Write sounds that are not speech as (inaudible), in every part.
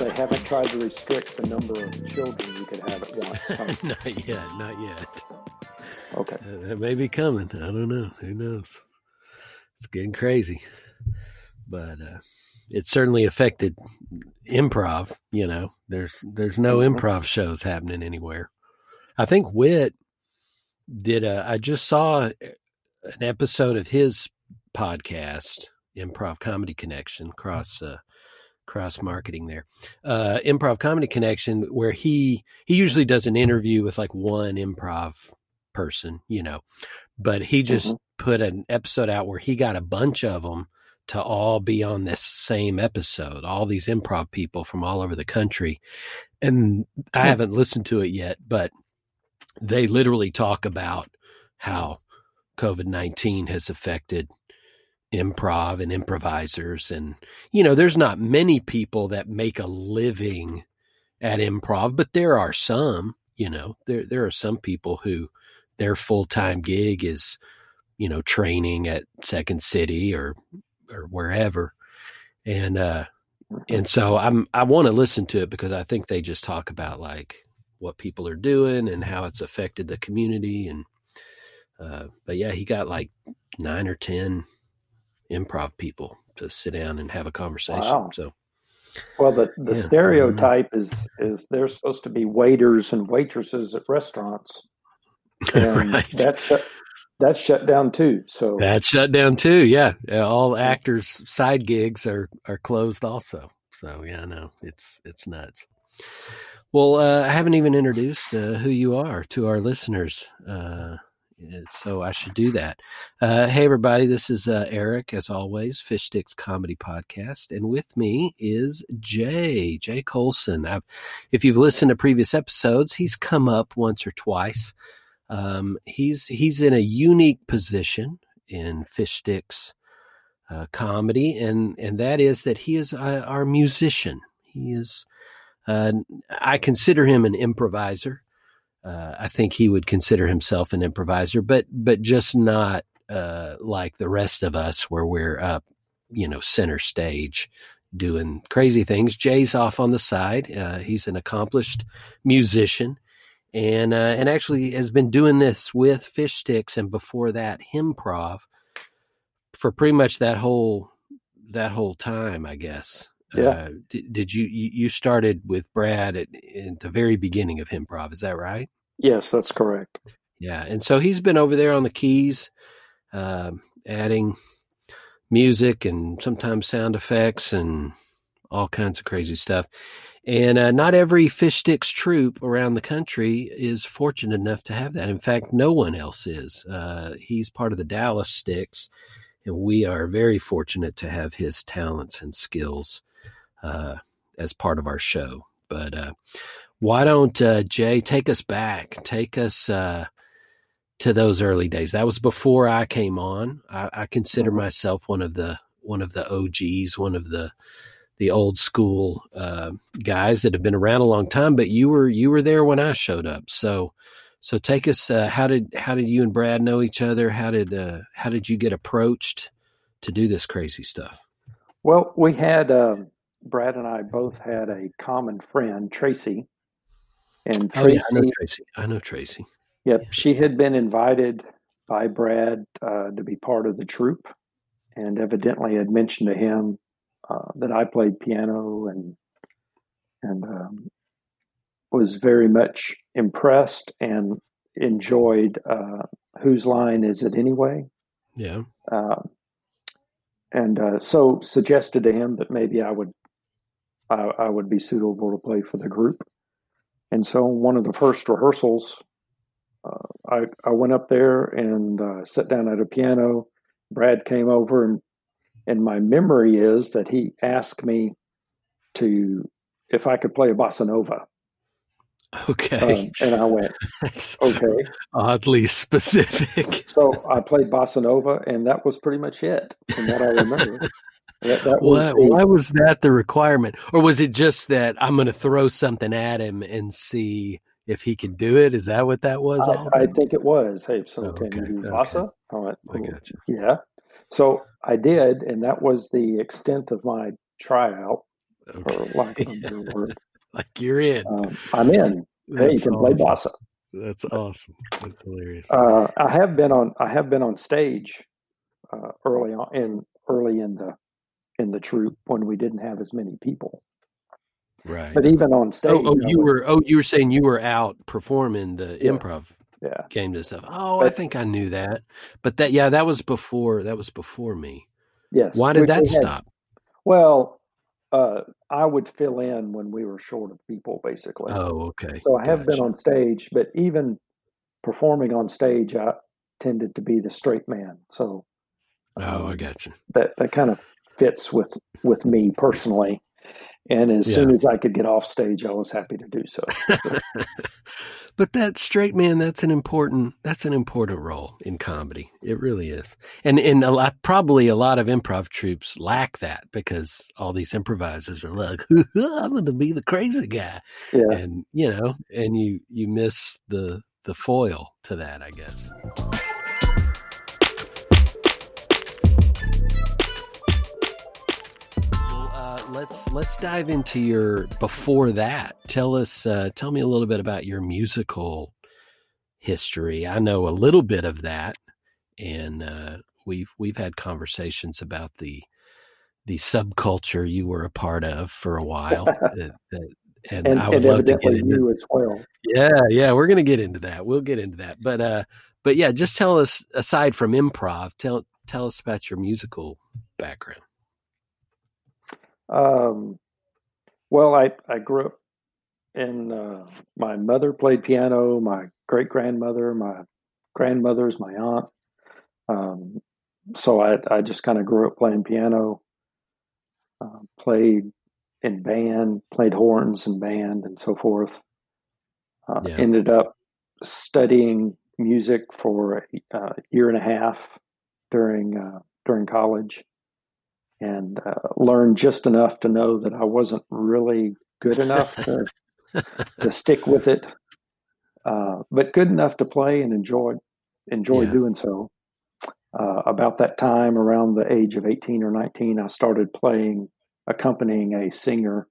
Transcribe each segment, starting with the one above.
they haven't tried to restrict the number of children you can have at once. (laughs) not yet, not yet. Okay. Uh, That may be coming. I don't know. Who knows? It's getting crazy, but uh, it certainly affected improv. You know, there's there's no Mhm. improv shows happening anywhere. I think Wit did a. I just saw an episode of his podcast, Improv Comedy Connection, cross uh, cross marketing there. Uh, improv Comedy Connection, where he he usually does an interview with like one improv person, you know, but he just put an episode out where he got a bunch of them to all be on this same episode, all these improv people from all over the country. And I haven't listened to it yet, but they literally talk about how COVID 19 has affected improv and improvisers. And, you know, there's not many people that make a living at improv, but there are some, you know, there, there are some people who their full time gig is, you know, training at Second City or, or wherever. And, uh, and so I'm I want to listen to it because I think they just talk about like what people are doing and how it's affected the community and uh, but yeah, he got like nine or ten improv people to sit down and have a conversation. Wow. So Well, the, the Yeah. stereotype is is they're supposed to be waiters and waitresses at restaurants, (laughs) and right. that shut that shut down too. So that's shut down too. Yeah, Yeah, all actors' side gigs are are closed also. So yeah, no, it's it's nuts. Well, uh, I haven't even introduced uh, who you are to our listeners, uh, so I should do that. Uh, hey, everybody, this is uh, Eric, as always, Fish Sticks Comedy Podcast, and with me is Jay Jay Colson. I've, if you've listened to previous episodes, he's come up once or twice. Um, he's he's in a unique position in Fish Sticks uh, comedy, and and that is that he is uh, our musician. He is. Uh, I consider him an improviser. Uh, I think he would consider himself an improviser, but but just not uh, like the rest of us, where we're up, you know, center stage doing crazy things. Jay's off on the side. He's an accomplished musician and uh, and actually has been doing this with fish sticks and before that himprov for pretty much that whole that whole time i guess Yeah. uh, did, did you you started with brad at, at the very beginning of himprov is that right yes, that's correct. yeah and so he's been over there on the keys um adding music and sometimes sound effects and all kinds of crazy stuff and uh, not every fish sticks troop around the country is fortunate enough to have that. In fact, no one else is. Uh, he's part of the Dallas Sticks, and we are very fortunate to have his talents and skills uh, as part of our show. But uh, why don't uh, Jay take us back? Take us uh, to those early days. That was before I came on. I, I consider Mhm. myself one of the one of the OGs, one of the the old school uh, guys that have been around a long time. But you were you were there when I showed up. So so take us. Uh, how did how did you and Brad know each other? How did uh, how did you get approached to do this crazy stuff? Well, we had um, Brad and I both had a common friend, Tracy, and Oh, yeah, Tracy. I know Tracy. I know Tracy. Yep, she had been invited by Brad uh, to be part of the troupe, and evidently had mentioned to him uh, that I played piano and and um, was very much impressed and enjoyed uh, whose line is it anyway, Yeah. uh, and uh, so suggested to him that maybe I would I, I would be suitable to play for the group. And so one of the first rehearsals, uh, I I went up there and uh, sat down at a piano. Brad came over and and my memory is that he asked me to if I could play a bossa nova, Okay. um, and I went (laughs) okay. oddly specific. (laughs) So I played bossa nova, and that was pretty much it from what I remember. That, that was Why, the- why was that the requirement, or was it just that I'm going to throw something at him and see if he can do it? Is that what that was? I, I think it was. Hey, so Oh, can you do okay. Vasa? I went, I "Oh, got you. Yeah. So I did, and that was the extent of my tryout, Okay. lack of (laughs) better word. like you're in. Um, I'm in. Hey, you That's can play awesome. That's awesome. That's hilarious. Uh, I have been on. I have been on stage uh, early on in early in the in the troupe when we didn't have as many people. right. But even on stage, Oh, oh, I you were. Oh, you were saying you were out performing the Yeah. improv yeah. came to stuff. Oh, I think I knew that. But that, yeah, that was before. That was before me. Yes. Why did we that had- stop? Well, uh, I would fill in when we were short of people, basically. Oh, okay. So I have been on stage, but even performing on stage, I tended to be the straight man. So Oh, I um, got you. that that kind of fits with with me personally. And as soon as I could get off stage, I was happy to do so. (laughs) but that straight man, that's an important. That's an important role in comedy. It really is. And and a lot, probably a lot of improv troops lack that because all these improvisers are like, (laughs) I'm going to be the crazy guy. Yeah. and you know and you you miss the the foil to that i guess let's let's dive into your before that tell us uh, tell me a little bit about your musical history i know a little bit of that and uh, we've we've had conversations about the the subculture you were a part of for a while that, (laughs) that, and, And, I would and love to get into you as well. yeah, yeah, we're gonna get into that. We'll get into that. But uh but yeah, just tell us aside from improv, tell tell us about your musical background. Um, well, I, I grew up in, uh, my mother played piano, my great grandmother, my grandmother's my aunt. Um, so I, I just kind of grew up playing piano, uh, played in band, played horns in band and so forth. Uh, Yeah. Ended up studying music for a, a year and a half during, uh, during college and uh, learned just enough to know that I wasn't really good enough to, to (laughs) stick with it, uh, but good enough to play and enjoy enjoy Yeah. doing so. Uh, about that time, around the age of eighteen or nineteen, I started playing, accompanying a singer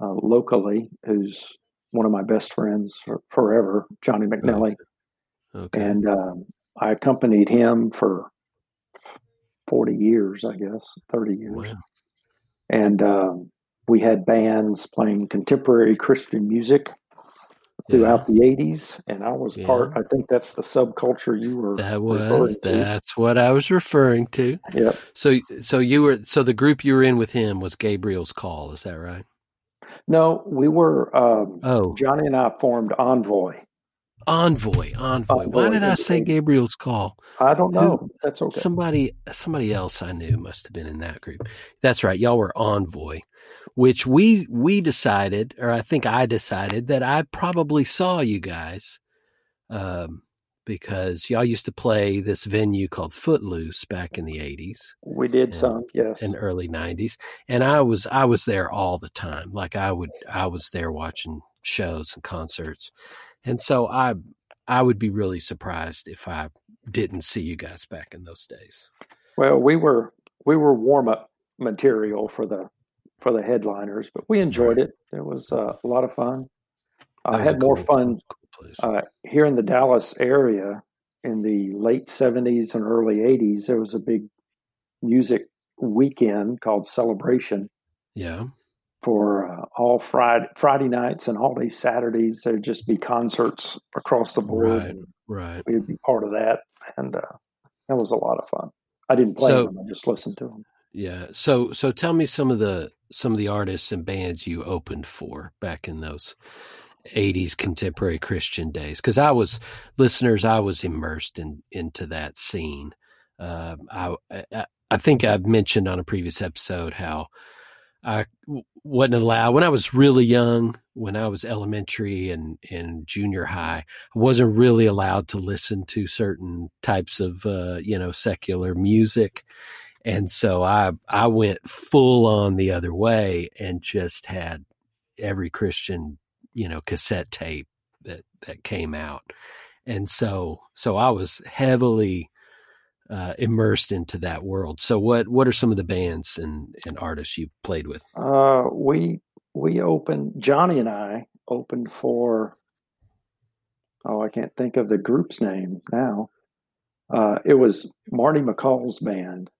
uh, locally, who's one of my best friends for, forever, Johnny McNelly, Okay. and um, I accompanied him for forty years, I guess, thirty years wow. and um, we had bands playing contemporary Christian music throughout the 80s and I was Yeah. part I think that's the subculture you were That referring was to. that's what I was referring to. Yep. So so you were so the group you were in with him was Gabriel's Call, is that right? No, we were um, Oh, Johnny and I formed Envoy. Envoy, Envoy. Why did I say Gabriel's Call? I don't Who- know. That's okay. Somebody somebody else I knew must have been in that group. That's right. Y'all were Envoy, which we we decided, or I think I decided that I probably saw you guys, um, because y'all used to play this venue called Footloose back in the eighties we did and- some, yes. in early nineties, and I was I was there all the time. Like I would I was there watching shows and concerts, and so I I would be really surprised if I didn't see you guys back in those days. well, we were we were warm up material for the for the headliners, but we enjoyed it. It was uh, a lot of fun. I had a more cool- fun cool uh, here in the Dallas area in the late 70s and early 80s, there was a big music weekend called Celebration yeah, for uh, all Friday, Friday nights and holiday Saturdays. There'd just be concerts across the board. Right. Right. we'd be part of that. And uh, that was a lot of fun. I didn't play So- them, I just listened to them. Yeah. So so tell me some of the some of the artists and bands you opened for back in those 80s contemporary Christian days cuz I was listeners I was immersed in into that scene. Uh, I, I I think I've mentioned on a previous episode how I wasn't allowed when I was really young, when I was elementary and and junior high, I wasn't really allowed to listen to certain types of uh, you know secular music And so I I went full on the other way and just had every Christian, you know, cassette tape that that came out. And so so I was heavily uh, immersed into that world. So what what are some of the bands and, and artists you played with? Uh, we we opened Johnny and I opened for oh I can't think of the group's name now. Uh, it was Marty McCall's band.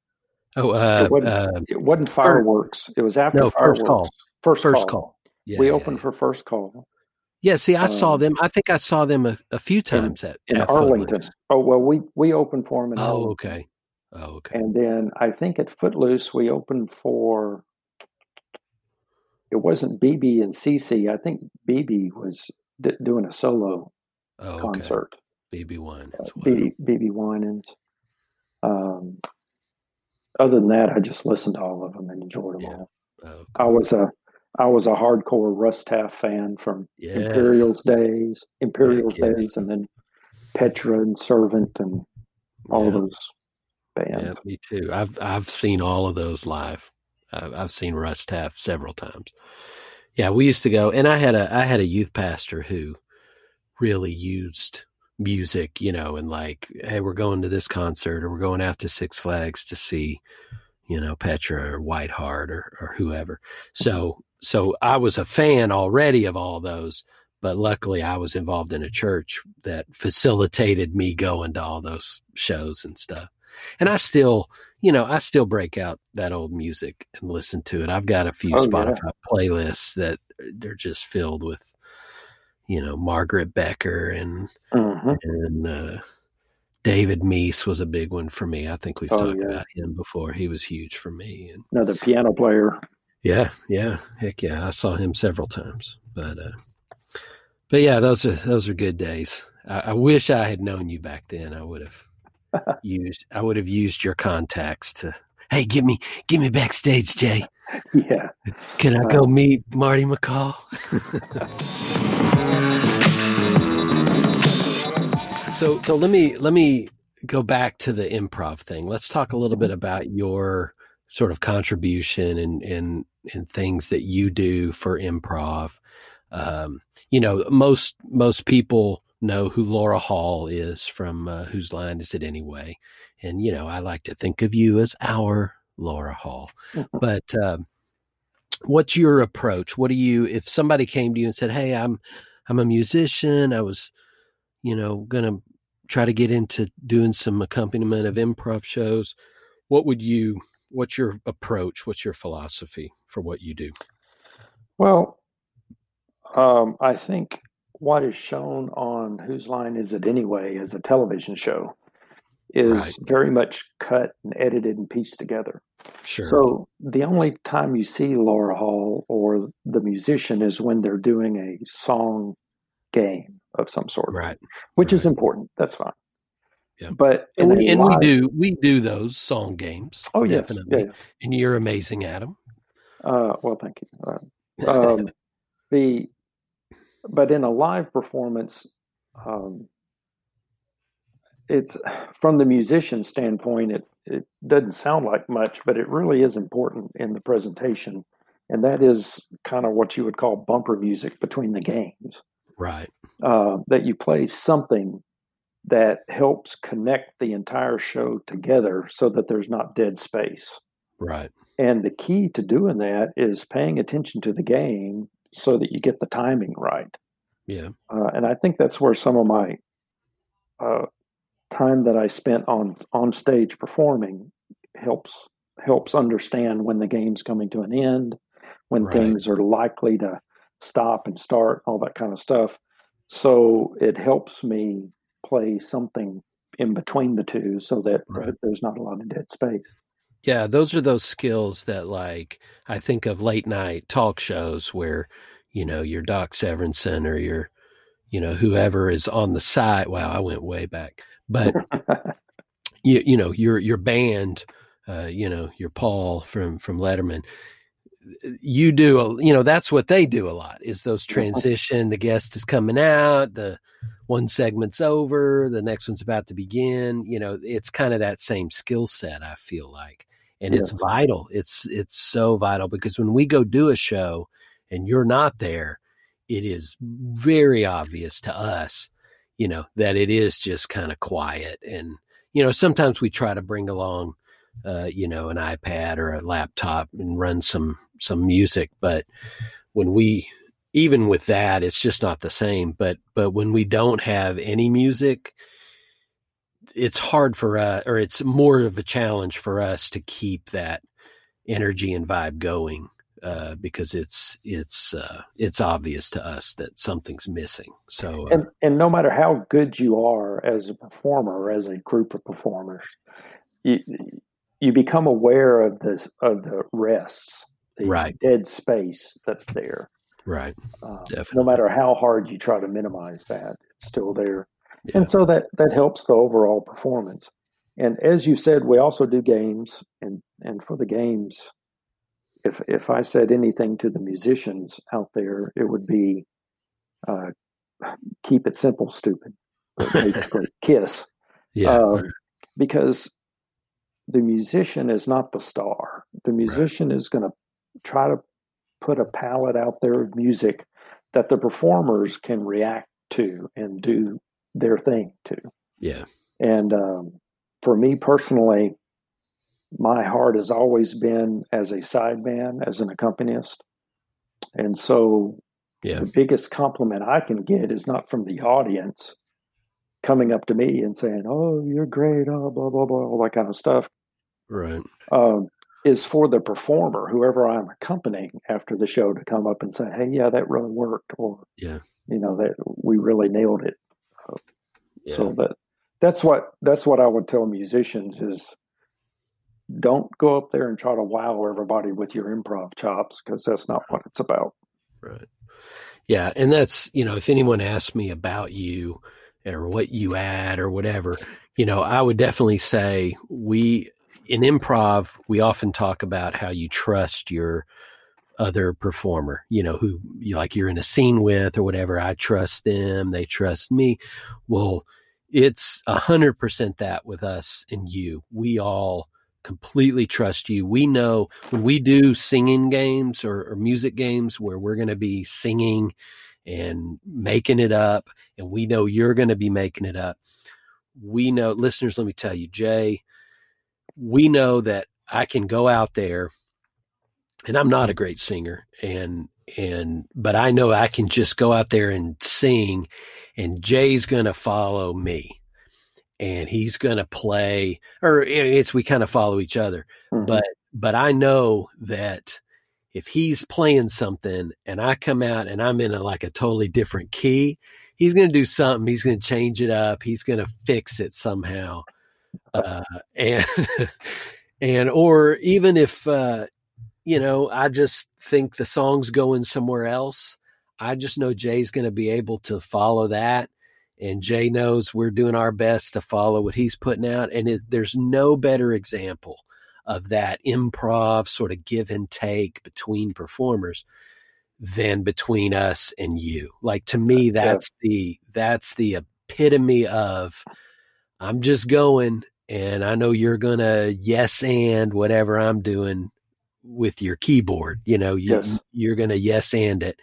Oh, uh, it, wasn't, uh, it wasn't fireworks. It was after no, fireworks. first call. First, First call. call. Yeah, we yeah, opened yeah. for first call Yeah, see, I saw um, them. I think I saw them a, a few times at, in at Arlington. Footloose. Oh well, we we opened for them in Oh, Arlington. okay. Oh, okay. And then I think at Footloose we opened for. It wasn't BeBe and CeCe. I think BeBe was d- doing a solo Oh, okay. concert. BeBe one uh. BeBe BeBe Winans. Um, other than that, I just listened to all of them and enjoyed them Yeah. all. Oh, I was a I was a hardcore Russ Taff fan from yes. Imperials days, Imperials yes. days, and then Petra and Servant and all Yeah. those Yeah, bands. me too. I've I've seen all of those live. I've, I've seen Russ Taff several times. Yeah, we used to go, and I had a I had a youth pastor who really used music, you know, and like, hey, we're going to this concert, or we're going out to Six Flags to see, you know, Petra or Whiteheart or or whoever. So so I was a fan already of all those, but luckily I was involved in a church that facilitated me going to all those shows and stuff. And I still, you know, I still break out that old music and listen to it. I've got a few Oh, yeah. Spotify playlists that they're just filled with, you know, Margaret Becker and Mhm. and uh, David Meece was a big one for me. I think we've Oh, talked yeah. about him before. He was huge for me. And Another piano player. Yeah, yeah, heck yeah, I saw him several times. But uh, but yeah, those are those are good days. I, I wish I had known you back then. I would have (laughs) used I would have used your contacts to. Hey, give me give me backstage, Jay. Yeah. Can I go meet Marty McCall? (laughs) so so let me let me go back to the improv thing. Let's talk a little bit about your sort of contribution and and and things that you do for improv. Um, you know, most most people know who Laura Hall is from uh, Whose Line Is It Anyway? And you know, I like to think of you as our Laura Hall. but um, what's your approach? What do you if somebody came to you and said, "Hey, I'm I'm a musician. I was, you know, going to try to get into doing some accompaniment of improv shows." What would you what's your approach? What's your philosophy for what you do? Well, um, I think what is shown on Whose Line Is It Anyway as a television show is Right. very much cut and edited and pieced together. Sure. So the only time you see Laura Hall or the musician is when they're doing a song game of some sort, right. which is important. That's fine. Yeah. But And, we, and we do we do those song games. Oh yes, definitely. yeah. And you're amazing at them. Uh, well, thank you. (laughs) Um, the but in a live performance um, it's (sighs) from the musician standpoint it, it doesn't sound like much but it really is important in the presentation and that is kind of what you would call bumper music between the games right. uh, that you play something that helps connect the entire show together so that there's not dead space Right. and the key to doing that is paying attention to the game so that you get the timing right. Yeah. Uh, and I think that's where some of my uh, time that I spent on on stage performing helps helps understand when the game's coming to an end, when Right. things are likely to stop and start, all that kind of stuff. So it helps me play something in between the two so that Right. there's not a lot of dead space. Yeah, those are those skills that like I think of late night talk shows where, you know, your Doc Severinsen or your, you know, whoever is on the side. Wow, I went way back. But (laughs) you you know, your your band, uh, you know, your Paul from from Letterman, you do a, you know, that's what they do a lot is those transition, the guest is coming out, the one segment's over, the next one's about to begin, you know, it's kind of that same skill set I feel like and it's vital. It's it's so vital because when we go do a show and you're not there, it is very obvious to us, you know, that it is just kind of quiet. And you know, sometimes we try to bring along, uh, you know, an iPad or a laptop and run some some music, but when we even with that, it's just not the same. But but when we don't have any music, it's hard for us, or it's more of a challenge for us to keep that energy and vibe going uh, because it's it's uh, it's obvious to us that something's missing. So uh, and and no matter how good you are as a performer or as a group of performers you you become aware of this of the rests the Right. dead space that's there right, uh, no matter how hard you try to minimize that it's still there. Yeah, and so that that helps the overall performance. And as you said we also do games and and for the games if if i said anything to the musicians out there it would be uh, keep it simple stupid basically (laughs) kiss. Yeah, uh, because the musician is not the star. The musician is going to try to put a palette out there of music that the performers can react to and do their thing to. Yeah, and um, for me personally, my heart has always been as a sideman, as an accompanist. And so yeah, the biggest compliment I can get is not from the audience coming up to me and saying, Oh, you're great, oh, blah, blah, blah, all that kind of stuff, right, um, is for the performer, whoever I'm accompanying after the show, to come up and say, Hey, yeah, that really worked. Or, Yeah. you know, that we really nailed it. yeah, So that that's what that's what I would tell musicians is don't go up there and try to wow everybody with your improv chops because that's not what it's about. right, yeah. And that's you know, if anyone asks me about you or what you add or whatever, you know, I would definitely say we in improv we often talk about how you trust your other performer, you know, who you like you're in a scene with or whatever. I trust them, they trust me. Well, it's a hundred percent that with us and you. We all completely trust you. We know when we do singing games or, or music games where we're going to be singing and making it up, and we know you're going to be making it up. We know, listeners, let me tell you, Jay, we know that I can go out there and I'm not a great singer and and but I know I can just go out there and sing and Jay's going to follow me and he's going to play or it's we kind of follow each other Mhm. but but I know that if he's playing something and I come out and I'm in a, like a totally different key, he's going to do something. He's going to change it up. He's going to fix it somehow. Uh, and, (laughs) and, or even if, uh, you know, I just think the song's going somewhere else. I just know Jay's going to be able to follow that. And Jay knows we're doing our best to follow what he's putting out. And it, there's no better example of that improv sort of give and take between performers than between us and you. Like to me, that's the that's the epitome of I'm just going and I know you're gonna yes and whatever I'm doing with your keyboard. You know, you, Yes. you're gonna yes and it.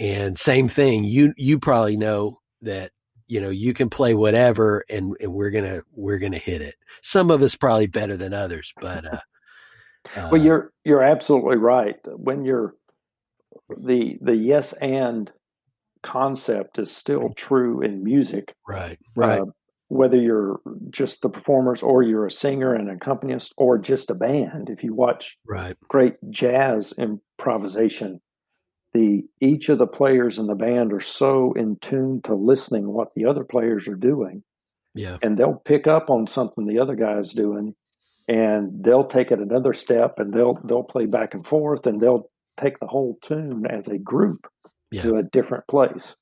And same thing, you you probably know that you know you can play whatever and, and we're gonna we're gonna hit it. Some of us probably better than others, but uh, well, uh, you're you're absolutely right. When you're the the yes and concept is still true in music, right, right, uh, whether you're just the performers or you're a singer and accompanist or just a band. If you watch right, great jazz improvisation, the each of the players in the band are so in tune to listening what the other players are doing, yeah, and they'll pick up on something the other guy is doing, and they'll take it another step, and they'll they'll play back and forth, and they'll take the whole tune as a group yeah, to a different place.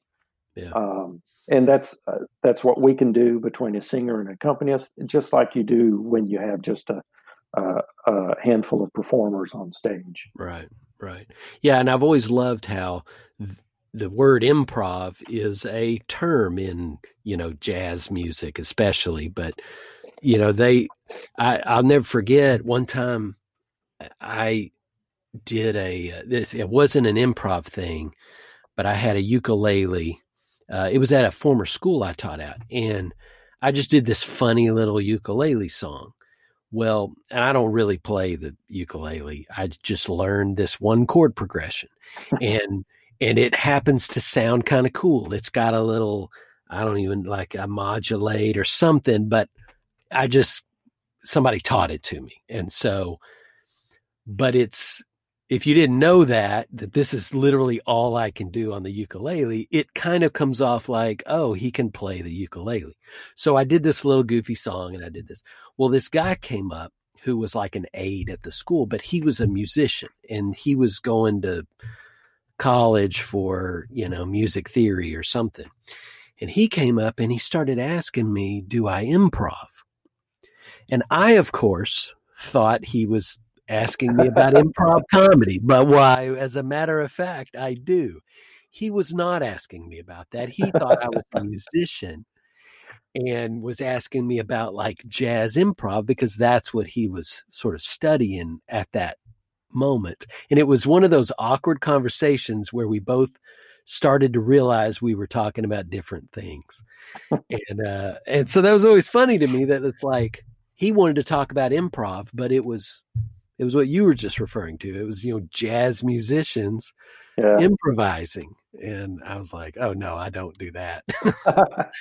Yeah. Um, and that's uh, that's what we can do between a singer and an accompanist, just like you do when you have just a, a, a handful of performers on stage. right, right. Yeah, and I've always loved how th- the word improv is a term in you know jazz music especially but you know they I, i'll never forget one time i did a uh, this it wasn't an improv thing but i had a ukulele uh, it was at a former school i taught at and i just did this funny little ukulele song. Well and i don't really play the ukulele. I just learned this one chord progression (laughs) and and it happens to sound kind of cool. It's got a little i don't even like a modulate or something but i just somebody taught it to me. And so but it's if you didn't know that that this is literally all I can do on the ukulele, it kind of comes off like, oh, he can play the ukulele. So I did this little goofy song and I did this. Well, this guy came up who was like an aide at the school, but he was a musician and he was going to college for, you know, music theory or something. And he came up and he started asking me, do I improv? And I, of course, thought he was asking me about improv comedy, but why, as a matter of fact, I do. He was not asking me about that. He thought I was a (laughs) musician and was asking me about like jazz improv because that's what he was sort of studying at that moment. And it was one of those awkward conversations where we both started to realize we were talking about different things. and uh and so that was always funny to me that it's like he wanted to talk about improv, but it was it was what you were just referring to. It was, you know, jazz musicians yeah. improvising. And I was like, oh no, I don't do that. (laughs)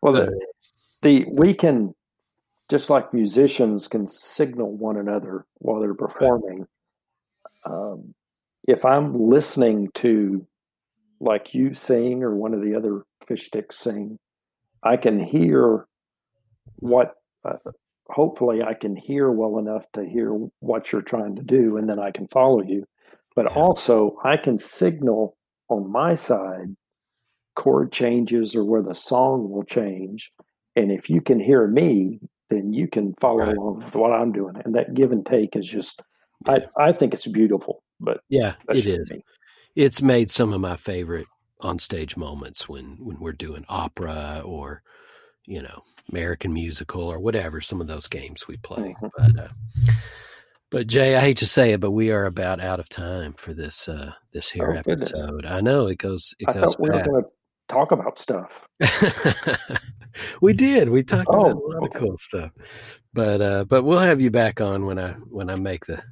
well, the, (laughs) the, we can just like musicians can signal one another while they're performing. Right. Um, if I'm listening to like you sing or one of the other fish sticks sing, I can hear what uh, hopefully I can hear well enough to hear what you're trying to do and then I can follow you. But yeah. also, I can signal on my side chord changes or where the song will change. And if you can hear me, then you can follow right. along with what I'm doing. And that give and take is just, yeah. I, I think it's beautiful. But yeah, it is. Me. It's made some of my favorite on stage moments when when we're doing opera or you know American musical or whatever some of those games we play. Mm-hmm. But uh, but Jay, I hate to say it, but we are about out of time for this uh, this here oh, episode. Goodness. I know it goes. It I goes. Thought we were going to talk about stuff. (laughs) we did. We talked oh, about a lot okay. of cool stuff. But uh, but we'll have you back on when I when I make the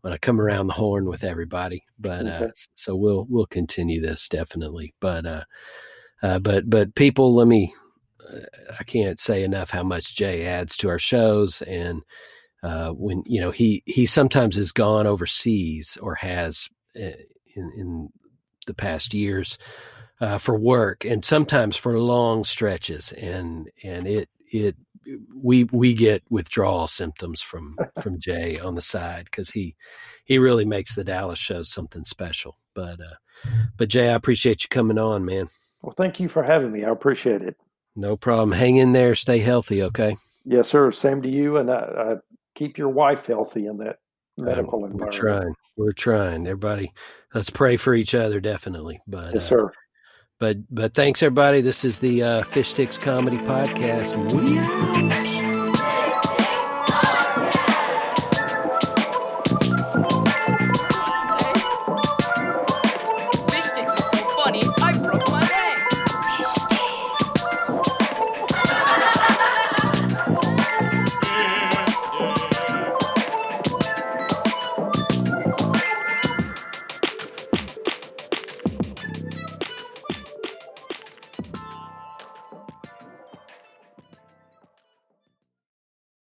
when I come around the horn with everybody. But uh, okay. uh, so we'll we'll continue this definitely. But uh, uh, but but people, let me I can't say enough how much Jay adds to our shows. And uh, when you know he he sometimes has gone overseas or has uh, in, in the past years uh, for work, and sometimes for long stretches, and and it it we we get withdrawal symptoms from (laughs) from Jay on the side because he he really makes the Dallas show something special. But uh, but Jay, I appreciate you coming on, man. Well, thank you for having me. I appreciate it. No problem. Hang in there. Stay healthy. Okay. Yes, sir. Same to you. And uh, uh, keep your wife healthy in that medical um, environment. We're trying. We're trying. Everybody, let's pray for each other. Definitely. But yes, uh, sir. But but thanks everybody. This is the uh, Fish Sticks Comedy Podcast. We.